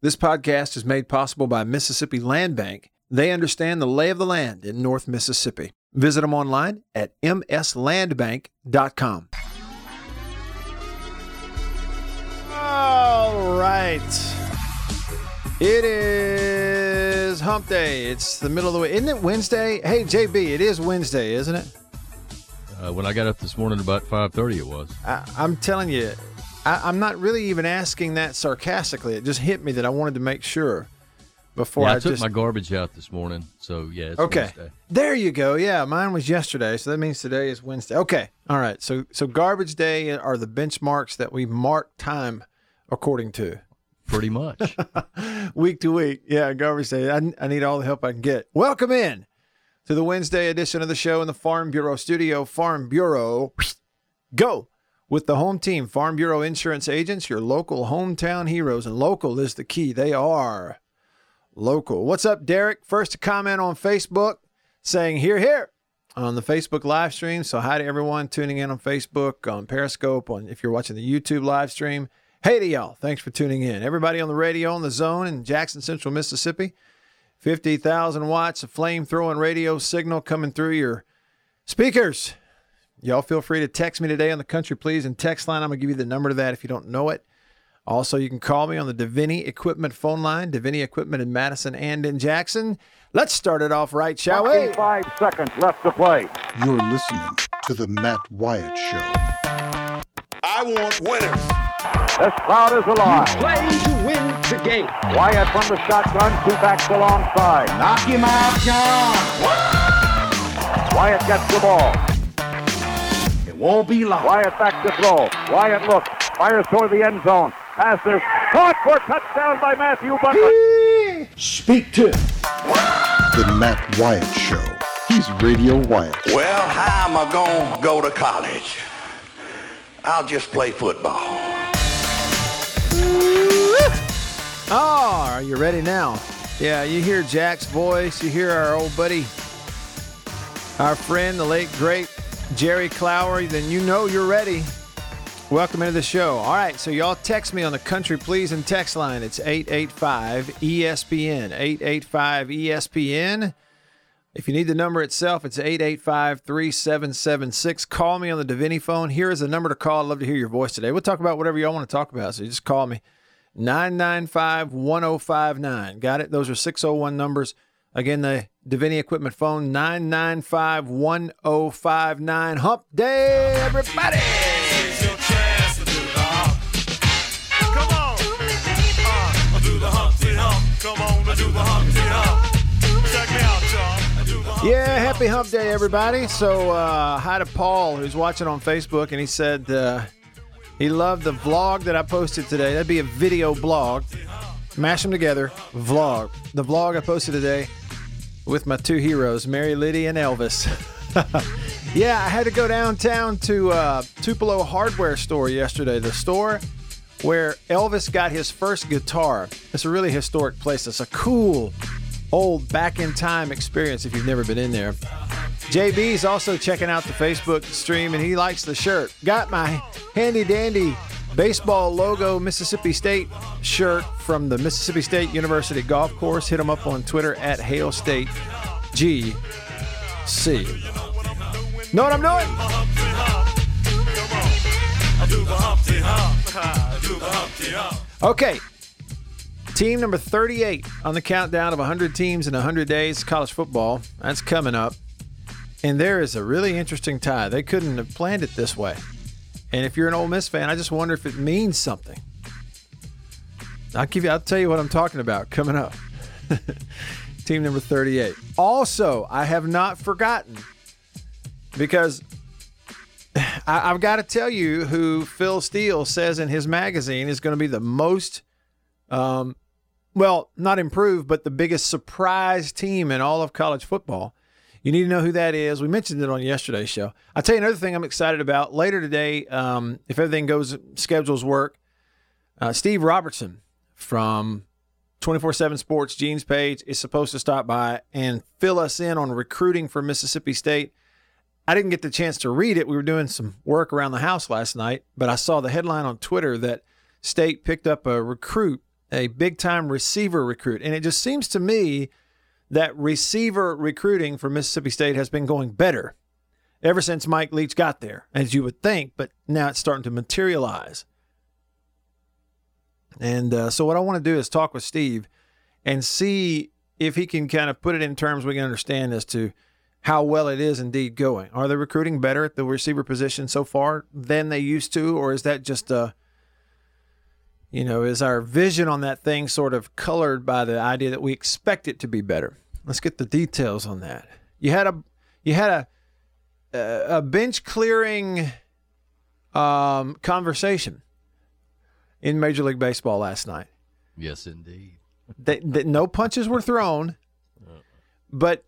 This podcast is made possible by Mississippi Land Bank. They understand the lay of the land in North Mississippi. Visit them online at mslandbank.com. All right. It is hump day. It's the middle of the week. Isn't it Wednesday? Hey, JB, it is Wednesday, isn't it? Uh, when I got up this morning about 5.30 it was. I, I'm telling you, I, am not really even asking that sarcastically. It just hit me that I wanted to make sure before yeah, I, I, took just. my garbage out this morning, so yeah. okay, Wednesday. there you go. Yeah, mine was yesterday, so that means today is Wednesday. Okay, all right. So so garbage day are the benchmarks that we mark time according to. Pretty much. week to week, yeah, garbage day. I, I need all the help I can get. Welcome in to the Wednesday edition of the show in the Farm Bureau studio. Farm Bureau, go with the home team, Farm Bureau Insurance Agents, your local hometown heroes. And local is the key. They are local. What's up, Derek? First to comment on Facebook saying, here, here on the Facebook live stream. So, hi to everyone tuning in on Facebook, on Periscope, on if you're watching the YouTube live stream. Hey to y'all. Thanks for tuning in. Everybody on the radio on the zone in Jackson, Central Mississippi. 50,000 watts of flame throwing radio signal coming through your speakers. Y'all feel free to text me today on the Country Pleasing text line. I'm going to give you the number to that if you don't know it. Also, you can call me on the Davini Equipment phone line, Davini Equipment in Madison and in Jackson. Let's start it off right, shall we? Five seconds left to play. You're listening to the Matt Wyatt Show. I want winners. This crowd is alive. Play to win the game. Wyatt from the shotgun, two backs alongside. Knock him out, John. Wyatt gets the ball. It won't be long. Wyatt back to throw. Wyatt looks, fires toward the end zone. Passes, caught for touchdown by Matthew Butler. Speak to The Matt Wyatt Show. He's Radio Wyatt. Well, how am I going to go to college? I'll just play football. Oh, are you ready now? Yeah, you hear Jack's voice. You hear our old buddy, our friend, the late, great Jerry Clower. Then you know you're ready. Welcome into the show. All right, so y'all text me on the Country Pleasing text line. It's 885 ESPN. 885 ESPN. If you need the number itself, it's 885 3776. Call me on the Davini phone. Here is the number to call. I'd love to hear your voice today. We'll talk about whatever y'all want to talk about, so just call me. 995 1059. Got it? Those are 601 numbers. Again, the Davini Equipment phone 995 1059. Hump Day, everybody! Yeah, happy hump day, everybody. So, uh, hi to Paul, who's watching on Facebook, and he said uh, he loved the vlog that I posted today. That'd be a video blog. Mash them together, vlog. The vlog I posted today with my two heroes, Mary Liddy and Elvis. yeah, I had to go downtown to uh, Tupelo Hardware Store yesterday, the store where Elvis got his first guitar. It's a really historic place. It's a cool, old, back in time experience if you've never been in there. JB's also checking out the Facebook stream and he likes the shirt. Got my handy dandy baseball logo Mississippi State shirt from the Mississippi State University golf course. Hit them up on Twitter at Hail State GC. Know what I'm doing? Okay. Team number 38 on the countdown of 100 teams in 100 days college football. That's coming up. And there is a really interesting tie. They couldn't have planned it this way. And if you're an Ole Miss fan, I just wonder if it means something. I'll give you I'll tell you what I'm talking about coming up. Team number 38. Also, I have not forgotten because I, have got to tell you who Phil Steele says in his magazine is going to be the most, um, well, not improved, but the biggest surprise team in all of college football. You need to know who that is. We mentioned it on yesterday's show. I'll tell you another thing I'm excited about later today. Um, if everything goes, schedules work, uh, Steve Robertson from 24 7 Sports Gene's page is supposed to stop by and fill us in on recruiting for Mississippi State. I didn't get the chance to read it. We were doing some work around the house last night, but I saw the headline on Twitter that State picked up a recruit a big time receiver recruit. And it just seems to me that receiver recruiting for Mississippi State has been going better ever since Mike Leach got there, as you would think, but now it's starting to materialize. And uh, so, what I want to do is talk with Steve and see if he can kind of put it in terms we can understand as to how well it is indeed going. Are they recruiting better at the receiver position so far than they used to, or is that just a you know, is our vision on that thing sort of colored by the idea that we expect it to be better? Let's get the details on that. You had a you had a a bench clearing um, conversation in Major League Baseball last night. Yes, indeed. That, that no punches were thrown, but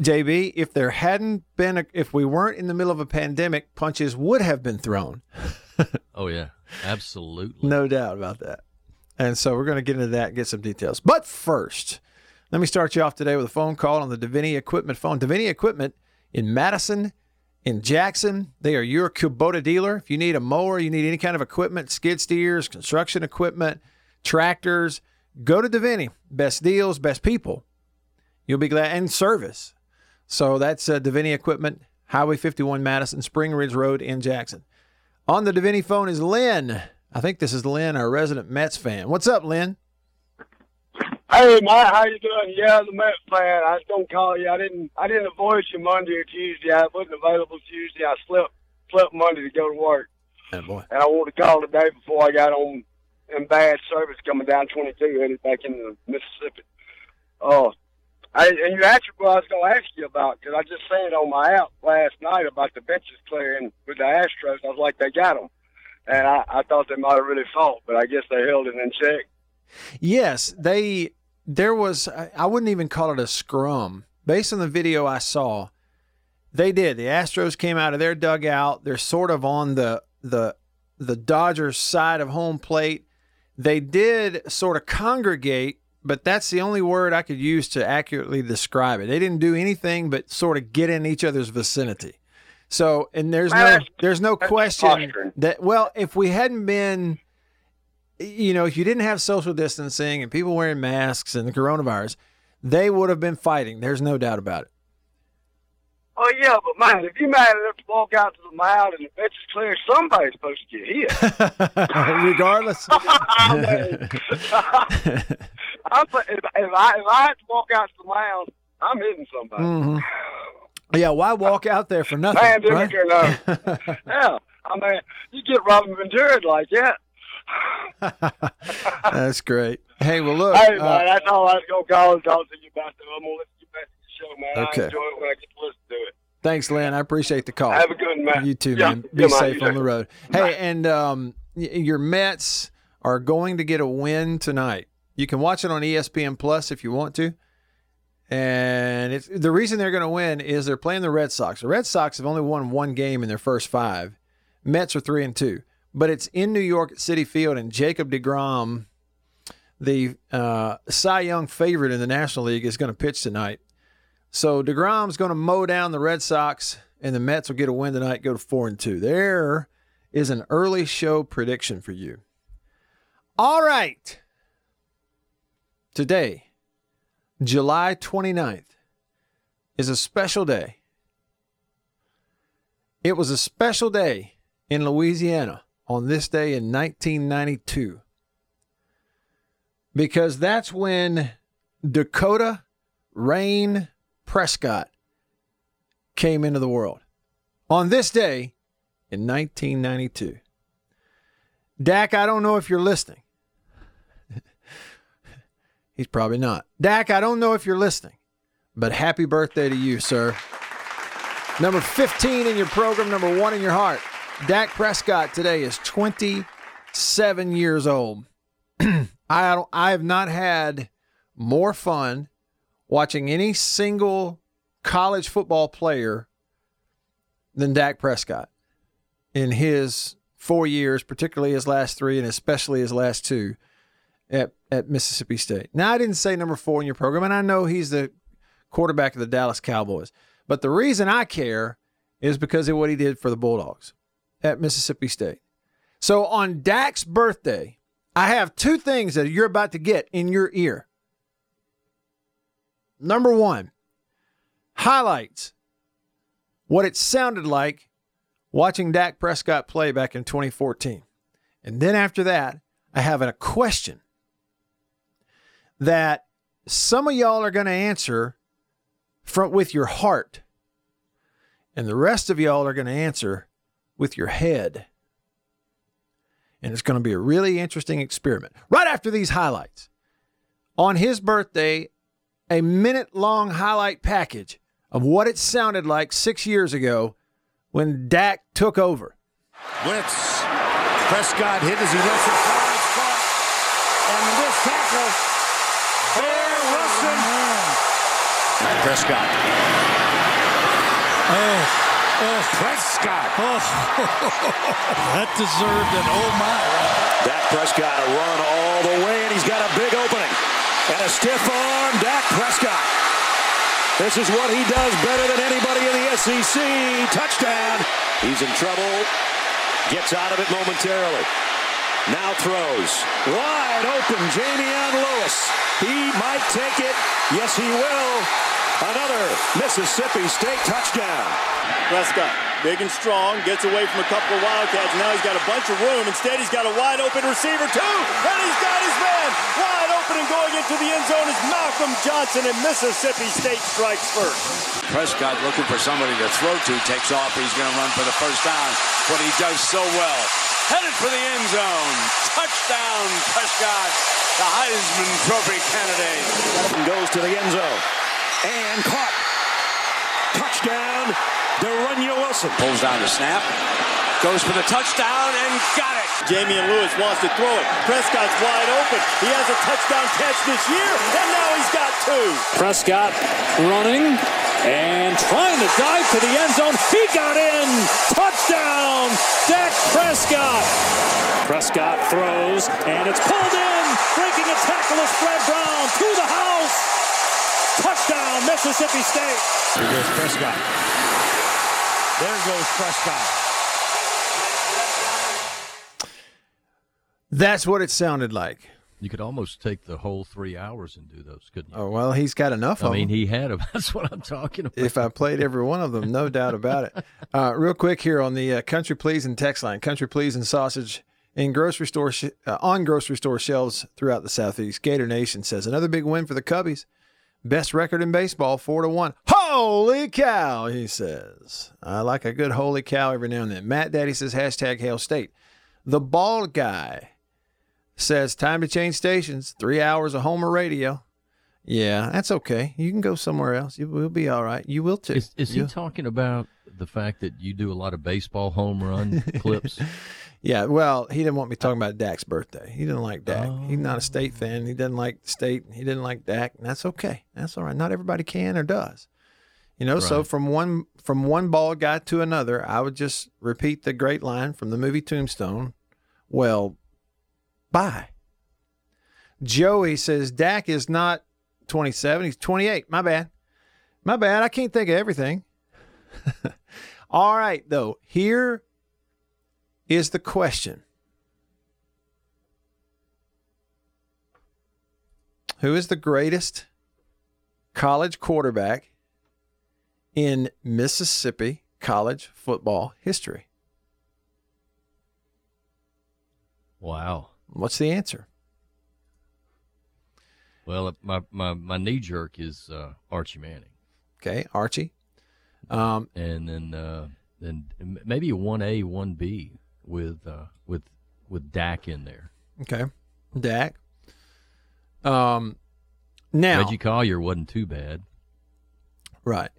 JB, if there hadn't been, a, if we weren't in the middle of a pandemic, punches would have been thrown. Oh yeah, absolutely. No doubt about that. And so we're going to get into that get some details. But first, let me start you off today with a phone call on the Davini Equipment phone. Davini Equipment in Madison, in Jackson, they are your Kubota dealer. If you need a mower, you need any kind of equipment, skid steers, construction equipment, tractors, go to Davini. Best deals, best people. You'll be glad and service. So that's uh, Davini Equipment, Highway 51 Madison, Spring Ridge Road in Jackson. On the Davini phone is Lynn. I think this is Lynn, our resident Mets fan. What's up, Lynn? Hey, Matt, how you doing? Yeah, the Mets fan. I was gonna call you. I didn't. I didn't avoid you Monday or Tuesday. I wasn't available Tuesday. I slept slept Monday to go to work, Oh, boy. and I wanted to call today before I got on in bad service coming down 22 headed back into Mississippi. Oh, I, and you actually what I was gonna ask you about because I just seen it on my app last night about the benches clearing with the Astros. I was like, they got them, and I, I thought they might have really fought, but I guess they held it in check. Yes, they. There was. I wouldn't even call it a scrum. Based on the video I saw, they did. The Astros came out of their dugout. They're sort of on the the the Dodgers side of home plate. They did sort of congregate, but that's the only word I could use to accurately describe it. They didn't do anything but sort of get in each other's vicinity. So, and there's no there's no question that well, if we hadn't been you know, if you didn't have social distancing and people wearing masks and the coronavirus, they would have been fighting. There's no doubt about it. Oh yeah, but man, if you mad enough to walk out to the mound and the bench is clear, somebody's supposed to get hit. Regardless. I mean, I'm, if, if I if I have to walk out to the mound, I'm hitting somebody. Mhm. Yeah, why walk out there for nothing? Pandemic right? or no. yeah, I mean, you get Robin Ventura like that. That's great. Hey, well, look. hey, man, uh, that's all I was gonna call and talk to you about. Though. I'm gonna listen to you back to the show, man. Okay. I enjoy it when I get to listen to it. thanks, Lynn. I appreciate the call. Have a good man. You too, Yeah. man. Be Yeah, safe on the road. Hey, and um, your Mets are going to get a win tonight. You can watch it on ESPN Plus if you want to. And it's the reason they're going to win is they're playing the Red Sox. The Red Sox have only won one game in their first five. Mets are three and two, but it's in New York at Citi Field, and Jacob Degrom, the uh, Cy Young favorite in the National League, is going to pitch tonight. So DeGrom's going to mow down the Red Sox, and the Mets will get a win tonight, go to four and two. There is an early show prediction for you. All right. Today, July 29th, is a special day. It was a special day in Louisiana on this day in 1992 because that's when Dakota Rain Prescott came into the world. On this day in 1992. Dak, I don't know if you're listening. He's probably not. Dak, I don't know if you're listening, but happy birthday to you, sir. Number 15 in your program, number one in your heart. Dak Prescott today is 27 years old. I I have not had more fun watching any single college football player than Dak Prescott in his four years, particularly his last three and especially his last two at, at Mississippi State. Now, I didn't say number four in your program, and I know he's the quarterback of the Dallas Cowboys. But the reason I care is because of what he did for the Bulldogs at Mississippi State. So on Dak's birthday, I have two things that you're about to get in your ear. Number one, highlights what it sounded like watching Dak Prescott play back in 2014. And then after that, I have a question that some of y'all are going to answer from with your heart, and the rest of y'all are going to answer with your head. And it's going to be a really interesting experiment. Right after these highlights, on his birthday, a minute long highlight package of what it sounded like six years ago when Dak took over. Blitz. Prescott hit as he left it far. It's. And this tackle. There, Wilson. Prescott. Oh, oh, Prescott. oh. that deserved an oh my. Dak Prescott a run all the way, and he's got a big opening. And a stiff arm, Dak Prescott. This is what he does better than anybody in the SEC. Touchdown. He's in trouble. Gets out of it momentarily. Now throws. Wide open, Jameon Lewis. He might take it. Yes, he will. Another Mississippi State touchdown. Prescott, big and strong, gets away from a couple of Wildcats. Now he's got a bunch of room. Instead, he's got a wide open receiver, too. And he's got his man. Wide open and going into the end zone is Malcolm Johnson, and Mississippi State strikes first. Prescott looking for somebody to throw to. Takes off. He's going to run for the first down. What he does so well. Headed for the end zone. Touchdown, Prescott, the Heisman Trophy candidate. And goes to the end zone. And caught. Touchdown, De'Runnya Wilson. Pulls down the snap. Goes for the touchdown and got it. Jameon Lewis wants to throw it. Prescott's wide open. He has a touchdown catch this year, and now he's got two. Prescott running and trying to dive to the end zone. He got in. Touchdown, Dak Prescott. Prescott throws, and it's pulled in. Breaking a tackle is Fred Brown to the house. Touchdown, Mississippi State. Here goes Prescott. There goes Prescott. That's what it sounded like. You could almost take the whole three hours and do those, couldn't you? Oh, well, he's got enough I of mean, them. he had them. That's what I'm talking about. if I played every one of them, no doubt about it. Uh, real quick here on the uh, Country Pleasing text line, Country Pleasing sausage in grocery store sh- uh, on grocery store shelves throughout the southeast. Gator Nation says another big win for the Cubbies. Best record in baseball, four to one. Holy cow! He says. I like a good holy cow every now and then. Matt Daddy says hashtag Hail State. The bald guy says time to change stations. Three hours of Homer radio. Yeah, that's okay. You can go somewhere else. You will be all right. You will too. Is, is he You- talking about the fact that you do a lot of baseball home run clips? Yeah, well, he didn't want me talking about Dak's birthday. He didn't like Dak. He's not a oh. state fan. He didn't like the state. He didn't like Dak, and that's okay. That's all right. Not everybody can or does. You know, so from one from one bald guy to another, I would just repeat the great line from the movie Tombstone. Well, bye. Joey says Dak is not 27, he's 28. My bad. My bad. I can't think of everything. All right, though. Here is the question Who is the greatest college quarterback in Mississippi college football history? Wow. What's the answer? Well, my, my, my knee jerk is uh, Archie Manning. Okay, Archie. Um, and then uh, then maybe a one A, one B with uh, with with Dak in there. Okay, Dak. Um, now Reggie Collier wasn't too bad. Right.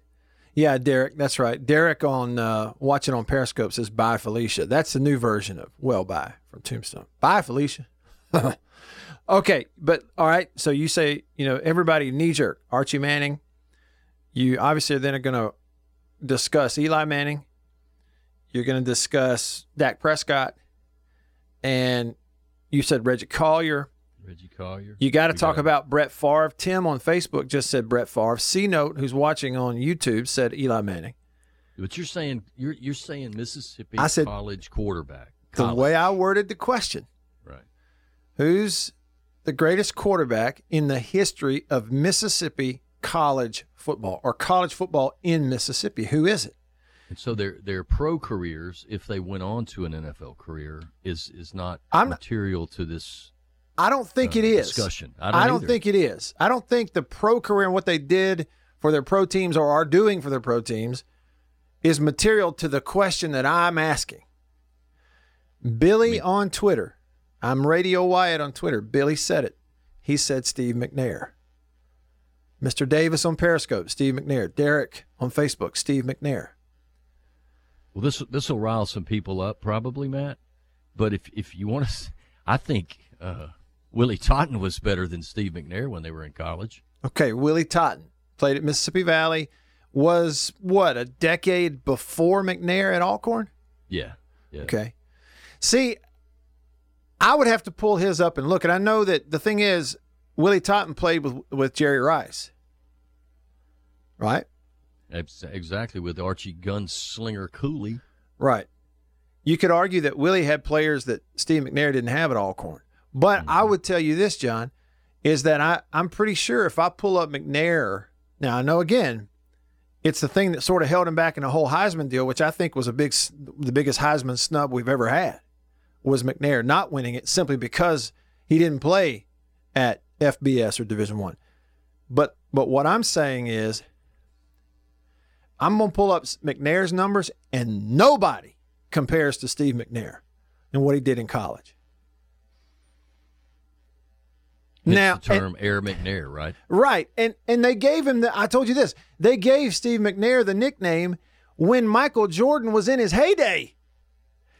Yeah, Derek, that's right. Derek on uh, watching on Periscope says bye Felicia. That's the new version of well bye from Tombstone. Bye Felicia. okay, but all right. So you say, you know, everybody knee jerk. Archie Manning. You obviously are then are going to discuss Eli Manning. You're going to discuss Dak Prescott, and you said Reggie Collier. Reggie Collier. You got to talk got- about Brett Favre. Tim on Facebook just said Brett Favre. C Note, who's watching on YouTube, said Eli Manning. But you're saying you're you're saying Mississippi I said- college quarterback. The way I worded the question, right. Who's the greatest quarterback in the history of Mississippi college football or college football in Mississippi? Who is it? And so their their pro careers, if they went on to an NFL career, is is not I'm- material to this. I don't think uh, it is. discussion. I don't either. think it is. I don't think the pro career and what they did for their pro teams or are doing for their pro teams is material to the question that I'm asking. Billy on Twitter, I'm Radio Wyatt on Twitter. Billy said it. He said Steve McNair. Mr. Davis on Periscope, Steve McNair. Derek on Facebook, Steve McNair. Well, this this will rile some people up, probably, Matt. But if if you want to, I think uh, Willie Totten was better than Steve McNair when they were in college. Okay, Willie Totten played at Mississippi Valley. Was what a decade before McNair at Alcorn. Yeah, yeah. Okay. See, I would have to pull his up and look. And I know that the thing is, Willie Totten played with with Jerry Rice, right? Exactly with Archie Gunslinger Cooley. Right. You could argue that Willie had players that Steve McNair didn't have at Alcorn. But I mm-hmm. would tell you this, John, is that I, I'm pretty sure if I pull up McNair, now I know again, it's the thing that sort of held him back in the whole Heisman deal, which I think was a big, the biggest Heisman snub we've ever had, was McNair not winning it simply because he didn't play at FBS or Division One. But but what I'm saying is, I'm gonna pull up McNair's numbers, and nobody compares to Steve McNair and what he did in college. Now, the term Air McNair, right? Right. And and they gave him the I told you this. They gave Steve McNair the nickname when Michael Jordan was in his heyday.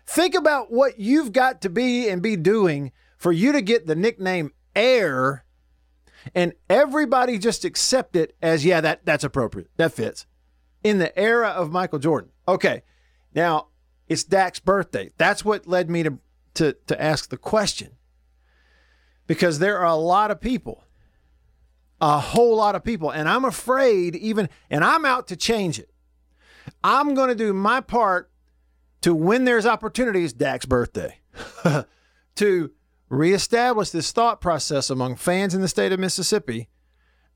Think about what you've got to be and be doing for you to get the nickname Air and everybody just accept it as yeah, that that's appropriate. That fits. In the era of Michael Jordan. Okay. Now, it's Dak's birthday. That's what led me to to to ask the question. Because there are a lot of people a whole lot of people. And I'm afraid, even, and I'm out to change it. I'm going to do my part to when there's opportunities, Dak's birthday, to reestablish this thought process among fans in the state of Mississippi.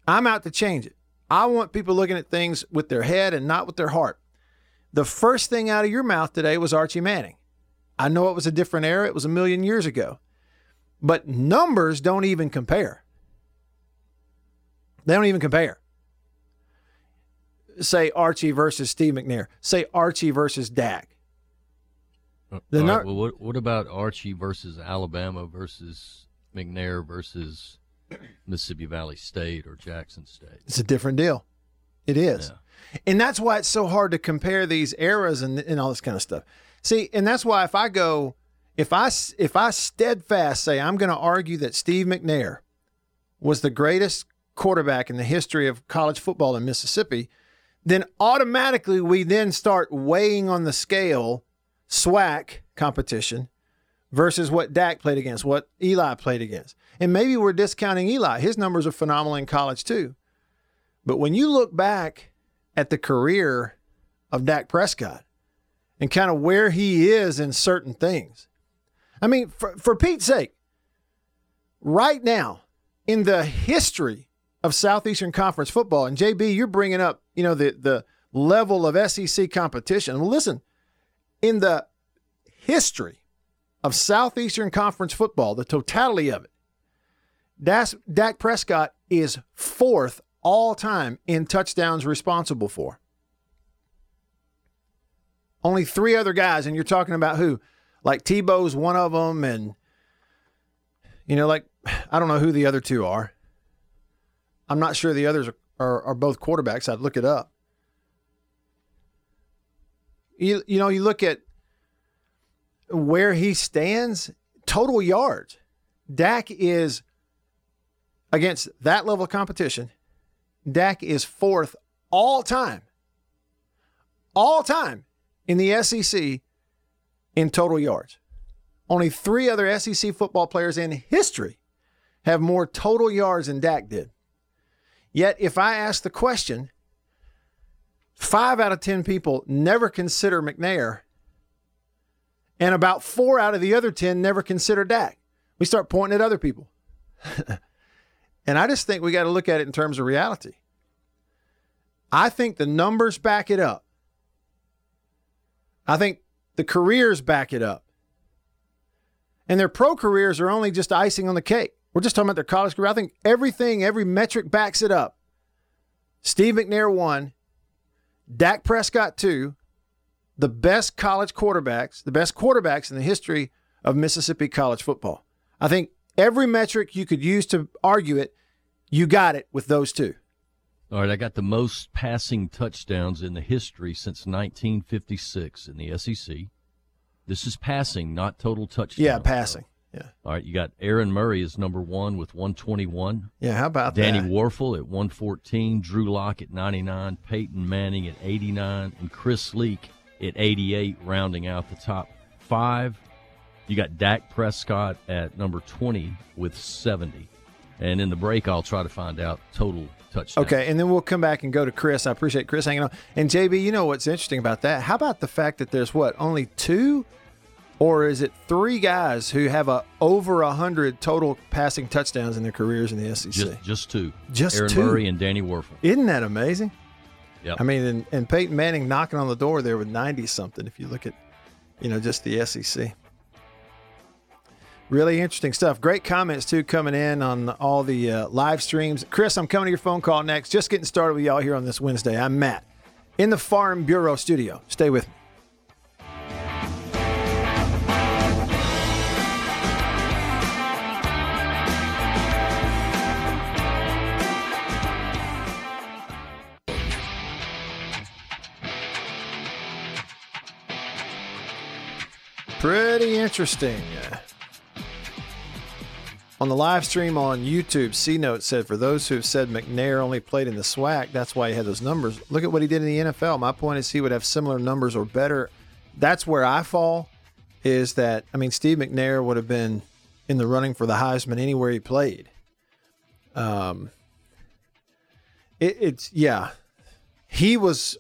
I'm out to change it. I want people looking at things with their head and not with their heart. The first thing out of your mouth today was Archie Manning. I know it was a different era, it was a million years ago, but numbers don't even compare. They don't even compare. Say Archie versus Steve McNair. Say Archie versus Dak. Uh, the All right, well, what, what about Archie versus Alabama versus McNair versus Mississippi Valley State or Jackson State? It's a different deal. It is. And that's why it's so hard to compare these eras and, and all this kind of stuff. See, and that's why if I go, if I, if I steadfast say I'm going to argue that Steve McNair was the greatest quarterback in the history of college football in Mississippi, then automatically we then start weighing on the scale SWAC competition versus what Dak played against, what Eli played against. And maybe we're discounting Eli. His numbers are phenomenal in college too. But when you look back at the career of Dak Prescott and kind of where he is in certain things, I mean, for, for Pete's sake, right now in the history of Southeastern Conference football, and JB, you're bringing up, you know, the the level of SEC competition. Well, listen, in the history of Southeastern Conference football, the totality of it, Das, Dak Prescott is fourth all time in touchdowns responsible for. Only three other guys, and you're talking about who? Like Tebow's one of them, and you know, like I don't know who the other two are. I'm not sure the others are, are, are both quarterbacks. I'd look it up. You you know, you look at where he stands, total yards. Dak is against that level of competition. Dak is fourth all time, all time in the SEC in total yards. Only three other SEC football players in history have more total yards than Dak did. Yet, if I ask the question, five out of 10 people never consider McNair, and about four out of the other 10 never consider Dak. We start pointing at other people. and I just think we got to look at it in terms of reality. I think the numbers back it up. I think the careers back it up. And their pro careers are only just icing on the cake. We're just talking about their college career. I think everything, every metric backs it up. Steve McNair one, Dak Prescott two, the best college quarterbacks, the best quarterbacks in the history of Mississippi college football. I think every metric you could use to argue it, you got it with those two. All right, I got the most passing touchdowns in the history since 1956 in the SEC. This is passing, not total touchdowns. Yeah, passing. Yeah. All right, you got Aaron Murray is number one with 121. Yeah, how about Danny that? Wuerffel at 114, Drew Lock at 99, Peyton Manning at 89, and Chris Leak at 88, rounding out the top five. You got Dak Prescott at number 20 with 70. And in the break, I'll try to find out total touchdowns. Okay, and then we'll come back and go to Chris. I appreciate Chris hanging on. And JB, you know what's interesting about that? How about the fact that there's what only two, or is it three guys who have a over a hundred total passing touchdowns in their careers in the SEC? Just, just two. Just Aaron two. Murray and Danny Wuerffel. Isn't that amazing? Yep. I mean, and, and Peyton Manning knocking on the door there with ninety something. If you look at, you know, just the SEC. Really interesting stuff. Great comments too coming in on all the uh, live streams. Chris, I'm coming to your phone call next. Just getting started with y'all here on this Wednesday. I'm Matt in the Farm Bureau studio. Stay with me. Pretty interesting. On the live stream on YouTube, C Note said, for those who have said McNair only played in the SWAC, that's why he had those numbers. Look at what he did in the NFL. My point is he would have similar numbers or better. That's where I fall, is that, I mean, Steve McNair would have been in the running for the Heisman anywhere he played. Um, it, it's, yeah, he was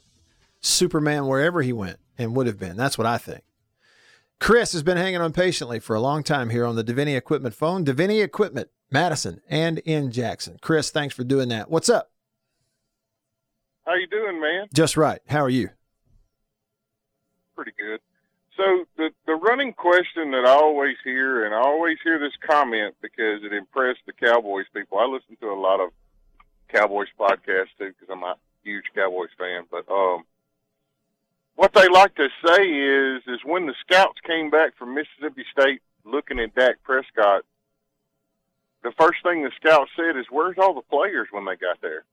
Superman wherever he went and would have been. That's what I think. Chris has been hanging on patiently for a long time here on the Davini Equipment phone. Davini Equipment, Madison and in Jackson. Chris, thanks for doing that. What's up? How you doing, man? Just right. How are you? Pretty good. So the the running question that I always hear, and I always hear this comment because it impressed the Cowboys people. I listen to a lot of Cowboys podcasts too because I'm a huge Cowboys fan. But um, what they like to say is is when the scouts came back from Mississippi State looking at Dak Prescott, the first thing the scouts said is, "Where's all the players when they got there?"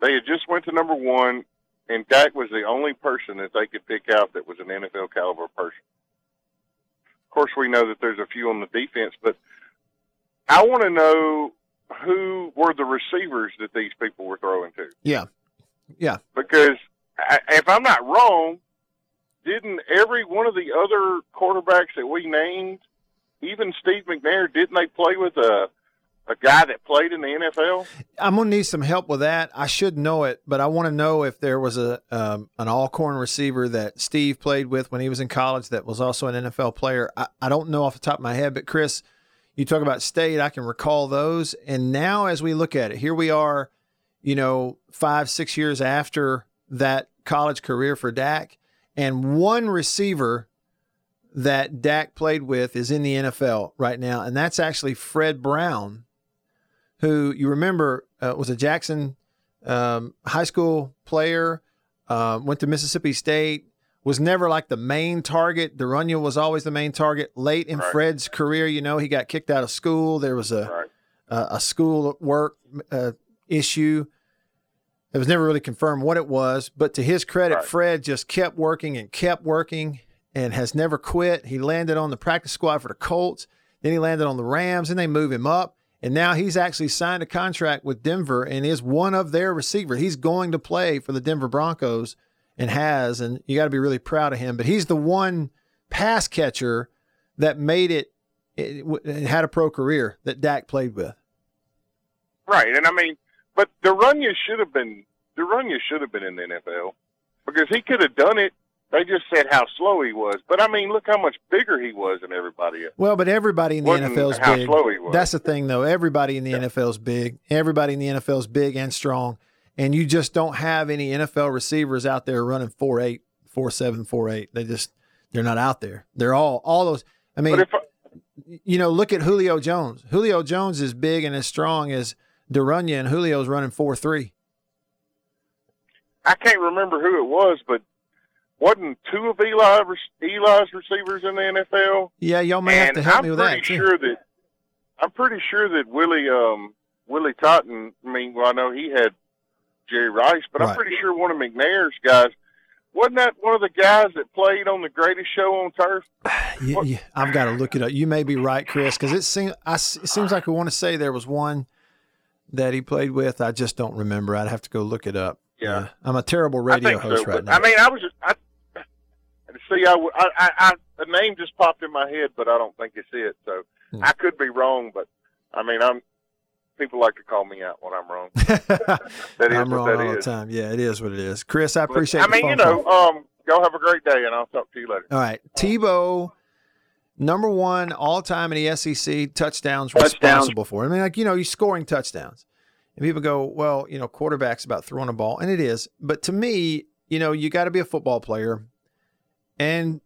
They had just went to number one, and Dak was the only person that they could pick out that was an NFL caliber person. Of course, we know that there's a few on the defense, but I want to know who were the receivers that these people were throwing to. Yeah. Yeah. Because If I'm not wrong, didn't every one of the other quarterbacks that we named, even Steve McNair, didn't they play with a a guy that played in the NFL? I'm gonna need some help with that. I should know it, but I want to know if there was a um, an Alcorn receiver that Steve played with when he was in college that was also an NFL player. I, I don't know off the top of my head, but Chris, you talk about state. I can recall those, and now as we look at it, here we are, you know, five six years after that college career for Dak, and one receiver that Dak played with is in the NFL right now, and that's actually Fred Brown, who you remember uh, was a Jackson um, high school player, uh, went to Mississippi State, was never like the main target. De'Runnya was always the main target. Late in Fred's career, you know, he got kicked out of school. There was a a, a school work uh, issue. It was never really confirmed what it was, but to his credit, Fred just kept working and kept working and has never quit. He landed on the practice squad for the Colts. Then he landed on the Rams, and they move him up. And now he's actually signed a contract with Denver and is one of their receivers. He's going to play for the Denver Broncos and has, and you got to be really proud of him. But he's the one pass catcher that made it, it, it had a pro career that Dak played with. Right, and I mean, but De'Runnya should have been De'Runnya should have been in the NFL because he could have done it They just said how slow he was, but I mean, look how much bigger he was than everybody else. Well, but everybody in the Wasn't NFL is how big. slow he was. That's the thing, though. Everybody in the NFL is big. Everybody in the NFL is big and strong, and you just don't have any NFL receivers out there running four eight, four seven, four eight. They just they're not out there. They're all all those. I mean, But if I, you know, look at Julio Jones. Julio Jones is big and as strong as De'Runnya, and Julio's running four three. I can't remember who it was, but wasn't two of Eli Eli's receivers in the NFL? Yeah, y'all may have to help I'm me with pretty that too. sure that I'm pretty sure that Willie um Willie Totten. I mean, well, I know he had Jerry Rice, but I'm pretty sure one of McNair's guys wasn't that one of the guys that played on the Greatest Show on Turf. You- you- I've got to look it up. You may be right, Chris, because it seems I, it seems like we want to say there was one that he played with. I just don't remember. I'd have to go look it up. Yeah. I'm a terrible radio host so, right now. I mean, I was just I see. I, I, I, I the name just popped in my head, but I don't think it's it. So Hmm. I could be wrong, but I mean, I'm. People like to call me out when I'm wrong. That is I'm wrong all the time. Yeah, it is what it is. Chris, I But, appreciate. I the mean, you know, call. um, y'all have a great day, and I'll talk to you later. All right, Tebow, number one all time in the SEC touchdowns, Touchdowns. responsible for. I mean, like you know, he's scoring touchdowns, and people go, well, you know, quarterback's about throwing a ball, and it is. But to me, you know, you got to be a football player, and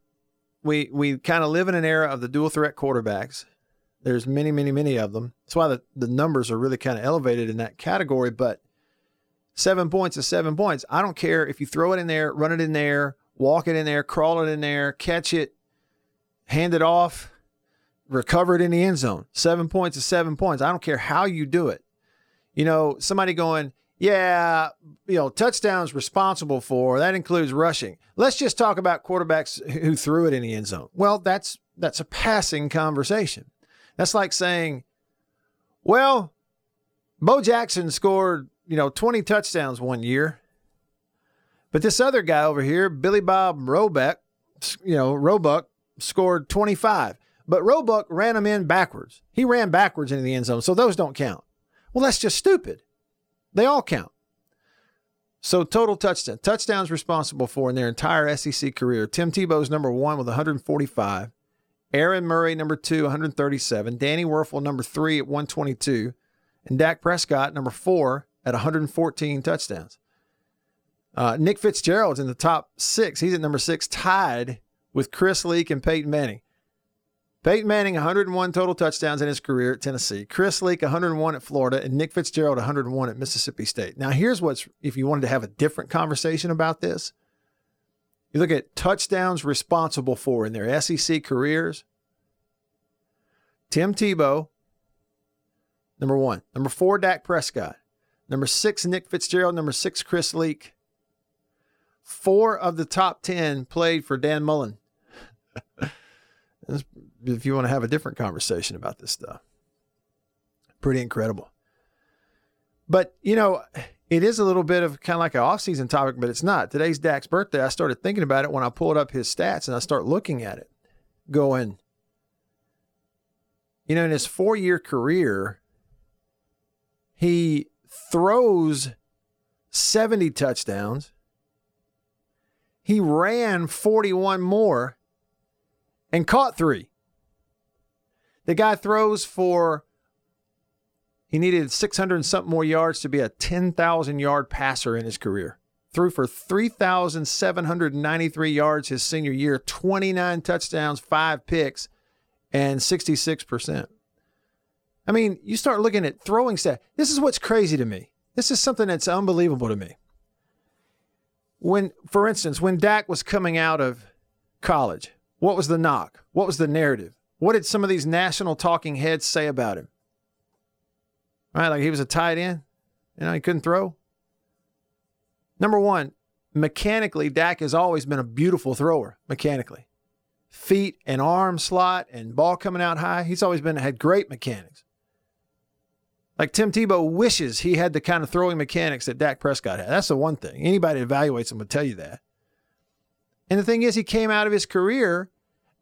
we we kind of live in an era of the dual threat quarterbacks. There's many, many, many of them. That's why the, the numbers are really kind of elevated in that category. But seven points is seven points. I don't care if you throw it in there, run it in there, walk it in there, crawl it in there, catch it, hand it off, recover it in the end zone. Seven points is seven points. I don't care how you do it. You know, somebody going, yeah, you know, touchdowns responsible for that includes rushing. Let's just talk about quarterbacks who threw it in the end zone. Well, that's that's a passing conversation. That's like saying, well, Bo Jackson scored, you know, 20 touchdowns one year. But this other guy over here, Billy Bob Roebuck, you know, Roebuck scored 25. But Roebuck ran him in backwards. He ran backwards into the end zone, so those don't count. Well, that's just stupid. They all count. So total touchdown. Touchdowns responsible for in their entire SEC career. Tim Tebow's number one with 145. Aaron Murray, number two, 137. Danny Wuerffel, number three at 122. And Dak Prescott, number four at 114 touchdowns. Uh, Nick Fitzgerald's in the top six. He's at number six, tied with Chris Leak and Peyton Manning. Peyton Manning, 101 total touchdowns in his career at Tennessee. Chris Leak, 101 at Florida. And Nick Fitzgerald, 101 at Mississippi State. Now, here's what's, if you wanted to have a different conversation about this, you look at touchdowns responsible for in their SEC careers. Tim Tebow, number one. Number four, Dak Prescott. Number six, Nick Fitzgerald. Number six, Chris Leak. Four of the top 10 played for Dan Mullen. If you want to have a different conversation about this stuff, pretty incredible. But, you know, it is a little bit of kind of like an off-season topic, but it's not. Today's Dak's birthday. I started thinking about it when I pulled up his stats and I start looking at it, going, you know, in his four-year career, he throws 70 touchdowns. He ran 41 more and caught three. The guy throws for he needed 600 and something more yards to be a 10,000 yard passer in his career. Threw for 3,793 yards his senior year, 29 touchdowns, five picks, and 66%. I mean, you start looking at throwing stat. This is what's crazy to me. This is something that's unbelievable to me. When, for instance, when Dak was coming out of college, what was the knock? What was the narrative? What did some of these national talking heads say about him? Right, like he was a tight end, you know, he couldn't throw. Number one, mechanically, Dak has always been a beautiful thrower, mechanically. Feet and arm slot and ball coming out high. He's always been had great mechanics. Like Tim Tebow wishes he had the kind of throwing mechanics that Dak Prescott had. That's the one thing. Anybody evaluates him would tell you that. And the thing is, he came out of his career,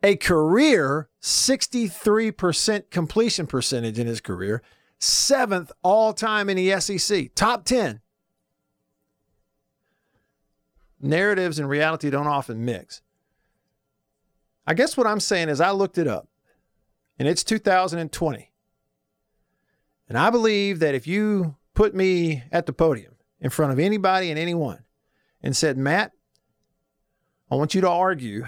a career 63% completion percentage in his career, seventh all time in the SEC, top 10. narratives and reality don't often mix. I guess what I'm saying is I looked it up, and it's 2020. And I believe that if you put me at the podium in front of anybody and anyone and said, Matt, I want you to argue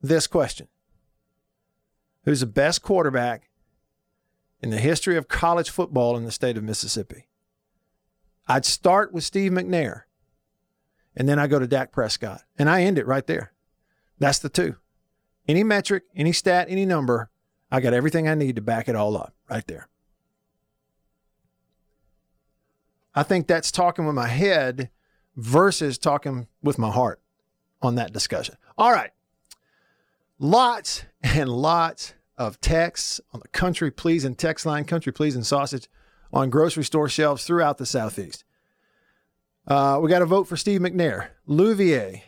this question Who's the best quarterback in the history of college football in the state of Mississippi? I'd start with Steve McNair, and then I go to Dak Prescott, and I end it right there. That's the two. Any metric, any stat, any number, I got everything I need to back it all up right there. I think that's talking with my head versus talking with my heart on that discussion. All right. Lots and lots of texts on the country pleasing text line, country pleasing sausage on grocery store shelves throughout the Southeast. Uh, we got a vote for Steve McNair. Louvier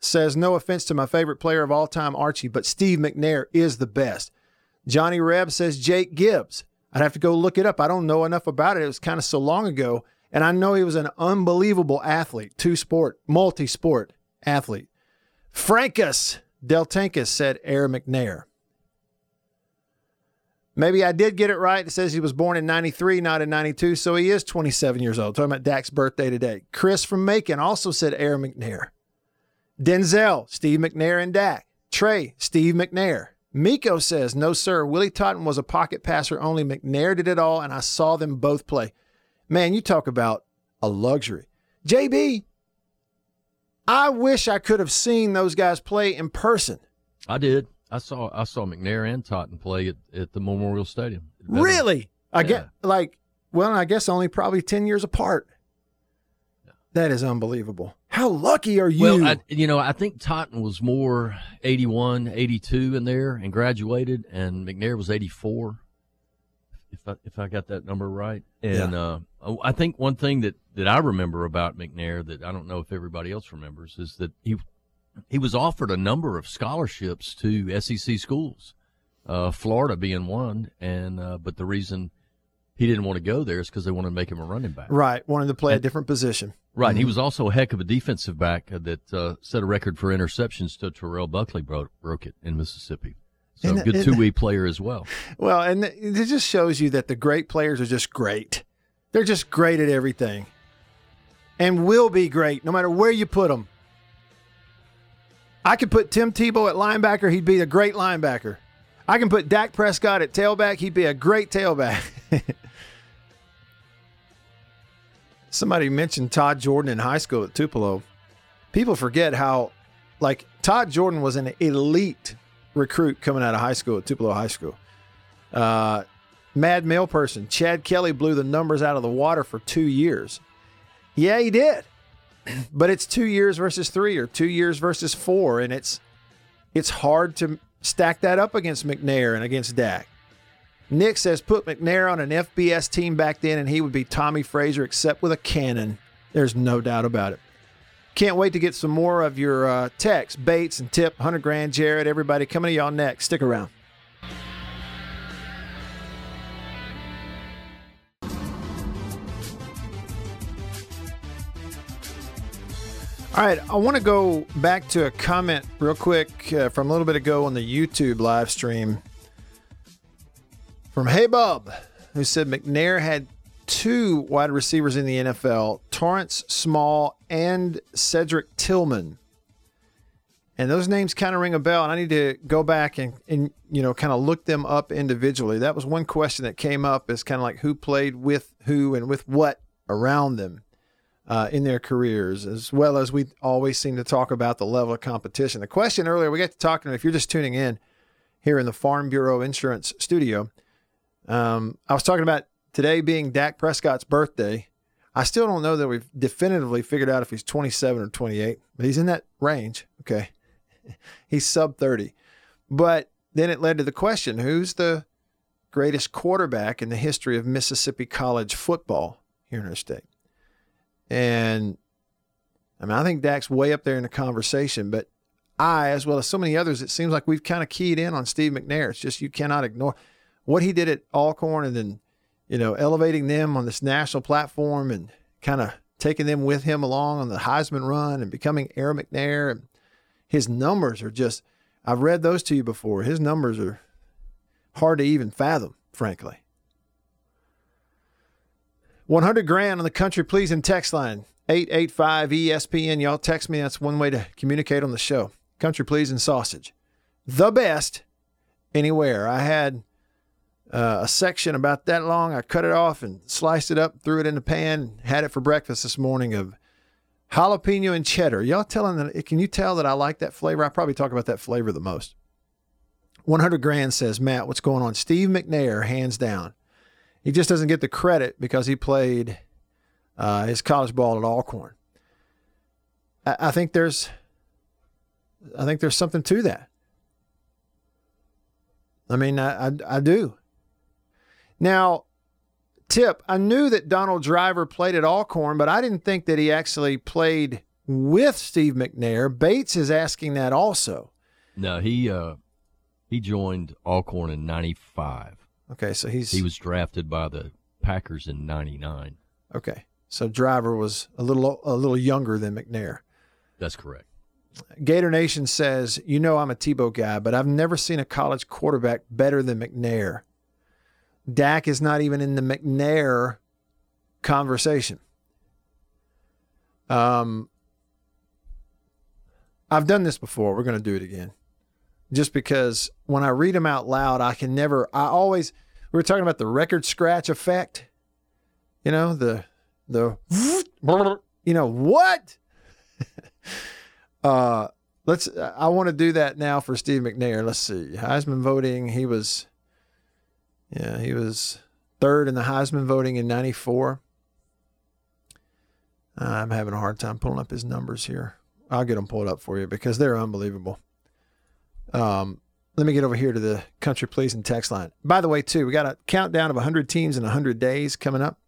says, No offense to my favorite player of all time, Archie, but Steve McNair is the best. Johnny Reb says, Jake Gibbs. I'd have to go look it up. I don't know enough about it. It was kind of so long ago. And I know he was an unbelievable athlete, two sport, multi sport athlete. Frankus Deltankus said Air McNair. Maybe I did get it right. It says he was born in 93, not in 92, so he is 27 years old. Talking about Dak's birthday today. Chris from Macon also said Air McNair. Denzel, Steve McNair and Dak. Trey, Steve McNair. Miko says, no, sir. Willie Totten was a pocket passer only. McNair did it all, and I saw them both play. Man, you talk about a luxury. JB, I wish I could have seen those guys play in person. I did. I saw I saw McNair and Totten play at, at the Memorial Stadium. Really? I get like well, I guess only probably ten years apart. That is unbelievable. How lucky are you? Well, I, you know, I think Totten was more 81, 82 in there and graduated, and McNair was 84, if I, if I got that number right. And Yeah. uh, I think one thing that, that I remember about McNair that I don't know if everybody else remembers is that he he was offered a number of scholarships to SEC schools, uh, Florida being one, and uh, but the reason he didn't want to go there is because they wanted to make him a running back. right, wanted to play a different position. Right. He Mhm. was also a heck of a defensive back that uh, set a record for interceptions to Terrell Buckley broke, broke it in Mississippi. So And- good two way player as well. Well, and it just shows you that the great players are just great. They're just great at everything and will be great no matter where you put them. I could put Tim Tebow at linebacker, he'd be a great linebacker. I can put Dak Prescott at tailback, he'd be a great tailback. Somebody mentioned Todd Jordan in high school at Tupelo. People forget how, like, Todd Jordan was an elite recruit coming out of high school at Tupelo High School. Uh, mad mail person. Chad Kelly blew the numbers out of the water for two years. Yeah, he did. But it's two years versus three or two years versus four. And it's it's hard to stack that up against McNair and against Dak. Nick says put McNair on an FBS team back then and he would be Tommie Frazier except with a cannon. There's no doubt about it. Can't wait to get some more of your uh, texts, Bates and Tip, 100 grand, Jared, everybody coming to y'all next. Stick around. All right, I want to go back to a comment real quick uh, from a little bit ago on the YouTube live stream from Hey Bub, who said McNair had two wide receivers in the NFL Torrance Small and Cedric Tillman. And those names kind of ring a bell, and I need to go back and, and you know kind of look them up individually. That was one question that came up is kind of like who played with who and with what around them uh, in their careers, as well as we always seem to talk about the level of competition. The question earlier, we got to talking, if you're just tuning in here in the Farm Bureau Insurance studio, um, I was talking about today being Dak Prescott's birthday. I still don't know that we've definitively figured out if he's 27 or 28, but he's in that range. Okay. he's sub 30. But then it led to the question who's the greatest quarterback in the history of Mississippi college football here in our state? And I mean, I think Dak's way up there in the conversation, but I, as well as so many others, it seems like we've kind of keyed in on Steve McNair. It's just you cannot ignore what he did at Alcorn and then, you know, elevating them on this national platform and kind of taking them with him along on the Heisman run and becoming Air McNair. And his numbers are just, I've read those to you before. His numbers are hard to even fathom, frankly. 100 grand on the country pleasing text line 885 ESPN. Y'all text me. That's one way to communicate on the show. Country pleasing sausage. The best anywhere. I had uh, a section about that long. I cut it off and sliced it up, threw it in the pan, had it for breakfast this morning of jalapeno and cheddar. Y'all telling that? Can you tell that I like that flavor? I probably talk about that flavor the most. 100 grand says Matt. What's going on? Steve McNair, hands down. He just doesn't get the credit because he played uh, his college ball at Alcorn. I, I think there's, I think there's something to that. I mean, I, I, I do. Now, tip, I knew that Donald Driver played at Alcorn, but I didn't think that he actually played with Steve McNair. Bates is asking that also. No, he uh, he joined Alcorn in '95. Okay, so he's he was drafted by the Packers in '99. Okay, so Driver was a little a little younger than McNair. That's correct. Gator Nation says, you know I'm a Tebow guy, but I've never seen a college quarterback better than McNair. Dak is not even in the McNair conversation. Um, I've done this before. We're going to do it again. Just because when I read them out loud, I can never, I always, we were talking about the record scratch effect. You know, the, the, you know, what? uh, let's, I want to do that now for Steve McNair. Let's see. Heisman voting, he was, yeah, he was third in the Heisman voting in 94. I'm having a hard time pulling up his numbers here. I'll get them pulled up for you because they're unbelievable. Um, let me get over here to the country pleasing text line. By the way, too, we got a countdown of 100 teams in 100 days coming up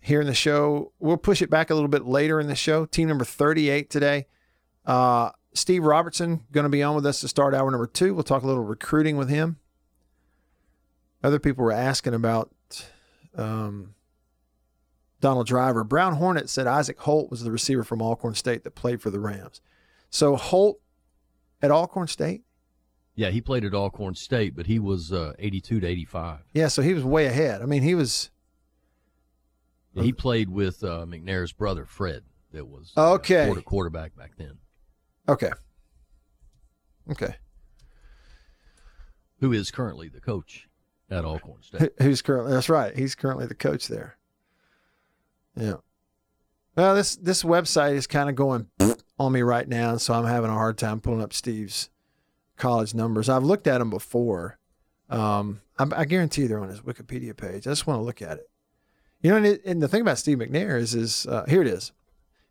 here in the show. We'll push it back a little bit later in the show. Team number 38 today. Uh, Steve Robertson going to be on with us to start hour number two. We'll talk a little recruiting with him. Other people were asking about um, Donald Driver. Brown Hornet said Issiac Holt was the receiver from Alcorn State that played for the Rams. So Holt at Alcorn State? Yeah, he played at Alcorn State, but he was uh, 82 to 85. Yeah, so he was way ahead. I mean, he was. Yeah, he played with uh, McNair's brother, Fred, that was uh, okay. quarter, quarterback back then. Okay. Okay. Who is currently the coach at Alcorn State? Who's currently? That's right. He's currently the coach there. Yeah. Well, this this website is kind of going on me right now, so I'm having a hard time pulling up Steve's college numbers. I've looked at them before. Um, I, I, guarantee they're on his Wikipedia page. I just want to look at it. You know, and, it, and the thing about Steve McNair is, is uh, here it is.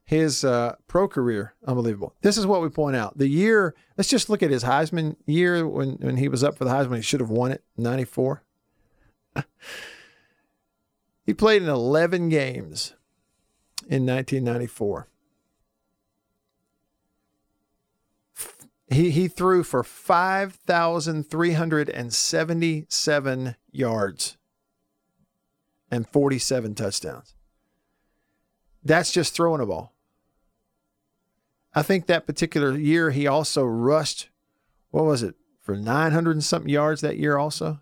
His uh, pro career, unbelievable. This is what we point out. The year, let's just look at his Heisman year when, when he was up for the Heisman. He should have won it, 94. he played in 11 games in 1994. He, he threw for 5,377 yards and 47 touchdowns. That's just throwing a ball. I think that particular year he also rushed, what was it, for 900 and something yards that year also?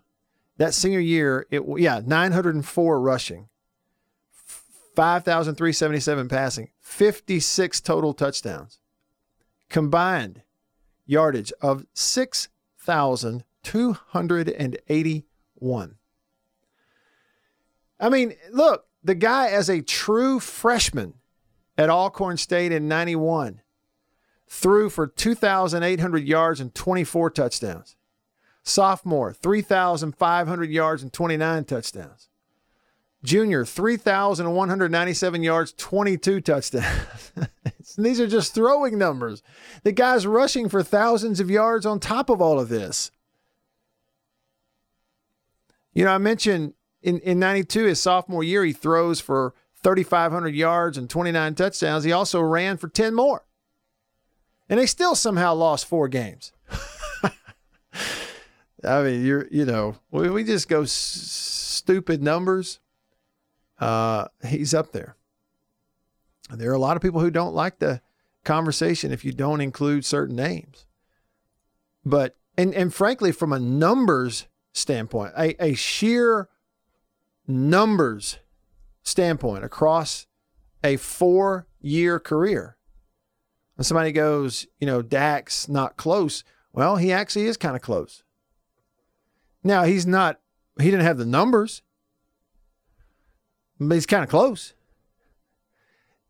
That senior year, it yeah, 904 rushing, 5,377 passing, 56 total touchdowns. Combined yardage of 6,281. I mean, look, the guy as a true freshman at Alcorn State in 91 threw for 2,800 yards and 24 touchdowns. Sophomore, 3,500 yards and 29 touchdowns. Junior, 3,197 yards, 22 touchdowns. these are just throwing numbers. The guy's rushing for thousands of yards on top of all of this. You know, I mentioned in, in 92, his sophomore year, he throws for 3,500 yards and 29 touchdowns. He also ran for 10 more. And they still somehow lost four games. I mean, you're, you know, we, we just go s- stupid numbers uh, he's up there. There are a lot of people who don't like the conversation if you don't include certain names. But and and frankly, from a numbers standpoint, a, a sheer numbers standpoint across a four year career. When somebody goes, you know, Dak's not close, well, he actually is kind of close. Now, he's not, he didn't have the numbers, but he's kind of close.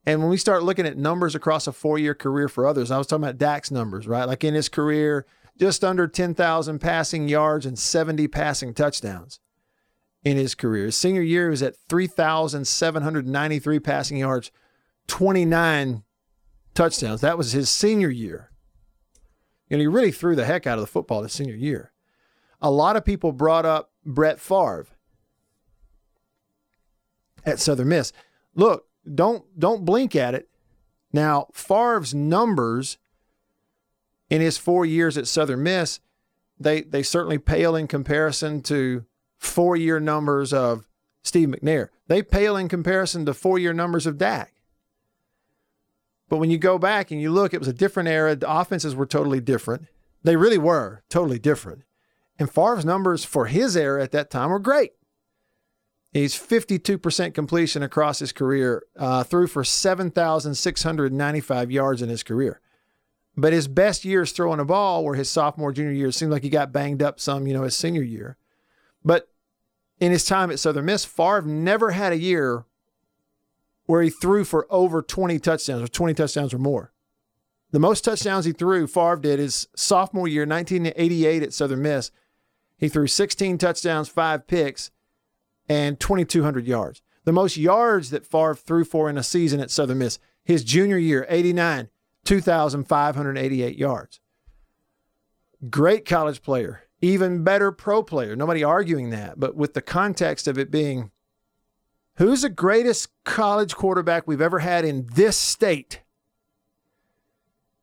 And when we start looking at numbers across a four year career for others, I was talking about Dak's numbers, right? Like in his career, just under 10,000 passing yards and 70 passing touchdowns in his career. His senior year was at 3,793 passing yards, 29 touchdowns. That was his senior year. Know, he really threw the heck out of the football his senior year. A lot of people brought up Brett Favre at Southern Miss. Look, don't don't blink at it. Now, Favre's numbers in his four years at Southern Miss, they they certainly pale in comparison to four year numbers of Steve McNair. They pale in comparison to four year numbers of Dak. But when you go back and you look, it was a different era. The offenses were totally different. They really were totally different. And Favre's numbers for his era at that time were great. He's 52% completion across his career, uh, threw for 7,695 yards in his career. But his best years throwing a ball were his sophomore, junior year. It seemed like he got banged up some, you know, his senior year. But in his time at Southern Miss, Favre never had a year where he threw for over 20 touchdowns or 20 touchdowns or more. The most touchdowns he threw, Favre did his sophomore year, 1988 at Southern Miss. He threw 16 touchdowns, five picks, and 2,200 yards. The most yards that Favre threw for in a season at Southern Miss, his junior year, 89, 2,588 yards. Great college player, even better pro player. Nobody arguing that. But with the context of it being who's the greatest college quarterback we've ever had in this state?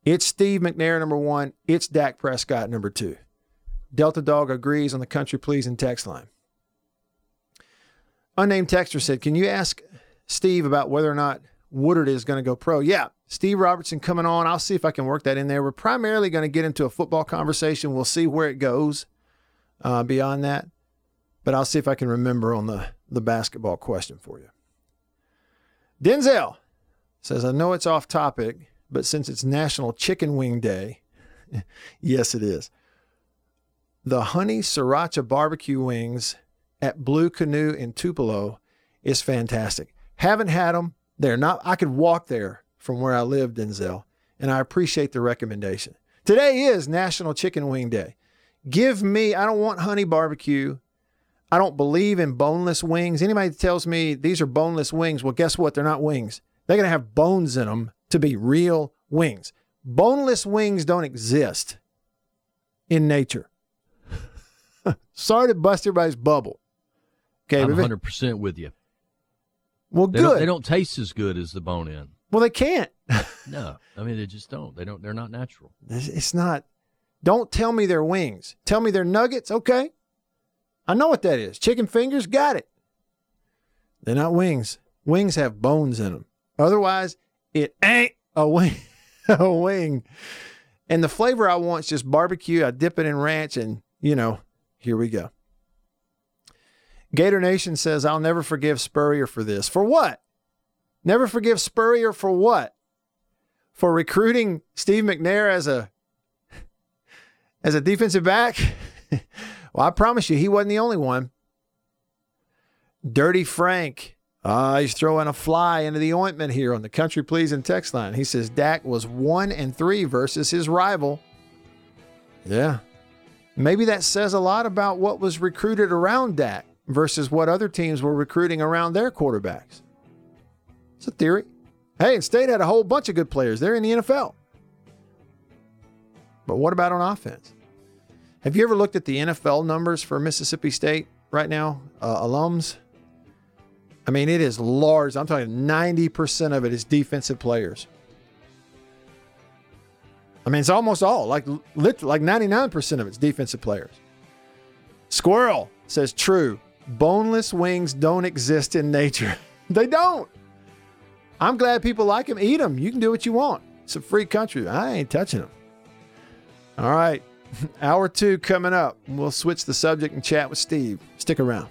It's Steve McNair, number one. It's Dak Prescott, number two. Delta Dog agrees on the country pleasing text line. Unnamed texter said, Can you ask Steve about whether or not Woodard is going to go pro? Yeah, Steve Robertson coming on. I'll see if I can work that in there. We're primarily going to get into a football conversation. We'll see where it goes uh, beyond that. But I'll see if I can remember on the, the basketball question for you. Denzel says, I know it's off topic, but since it's National Chicken Wing Day, yes, it is. The honey sriracha barbecue wings at Blue Canoe in Tupelo is fantastic. Haven't had them. They're not, I could walk there from where I live, Denzel, and I appreciate the recommendation. Today is National Chicken Wing Day. Give me, I don't want honey barbecue. I don't believe in boneless wings. Anybody that tells me these are boneless wings, well, guess what? They're not wings. They're going to have bones in them to be real wings. Boneless wings don't exist in nature. Sorry to bust everybody's bubble. Okay, I'm 100 percent with you. Well, they good. Don't, they don't taste as good as the bone in. Well, they can't. no, I mean they just don't. They don't. They're not natural. It's not. Don't tell me they're wings. Tell me they're nuggets. Okay, I know what that is. Chicken fingers. Got it. They're not wings. Wings have bones in them. Otherwise, it ain't a wing. a wing. And the flavor I want is just barbecue. I dip it in ranch, and you know, here we go. Gator Nation says, I'll never forgive Spurrier for this. For what? Never forgive Spurrier for what? For recruiting Steve McNair as a as a defensive back? well, I promise you, he wasn't the only one. Dirty Frank. Uh, he's throwing a fly into the ointment here on the country pleasing text line. He says Dak was one and three versus his rival. Yeah. Maybe that says a lot about what was recruited around Dak versus what other teams were recruiting around their quarterbacks. It's a theory. Hey, and State had a whole bunch of good players. They're in the NFL. But what about on offense? Have you ever looked at the NFL numbers for Mississippi State right now, uh, alums? I mean, it is large. I'm talking 90% of it is defensive players. I mean, it's almost all, like like 99% of it's defensive players. Squirrel says true boneless wings don't exist in nature. they don't. I'm glad people like them. Eat them. You can do what you want. It's a free country. I ain't touching them. All right. Hour two coming up. We'll switch the subject and chat with Steve. Stick around.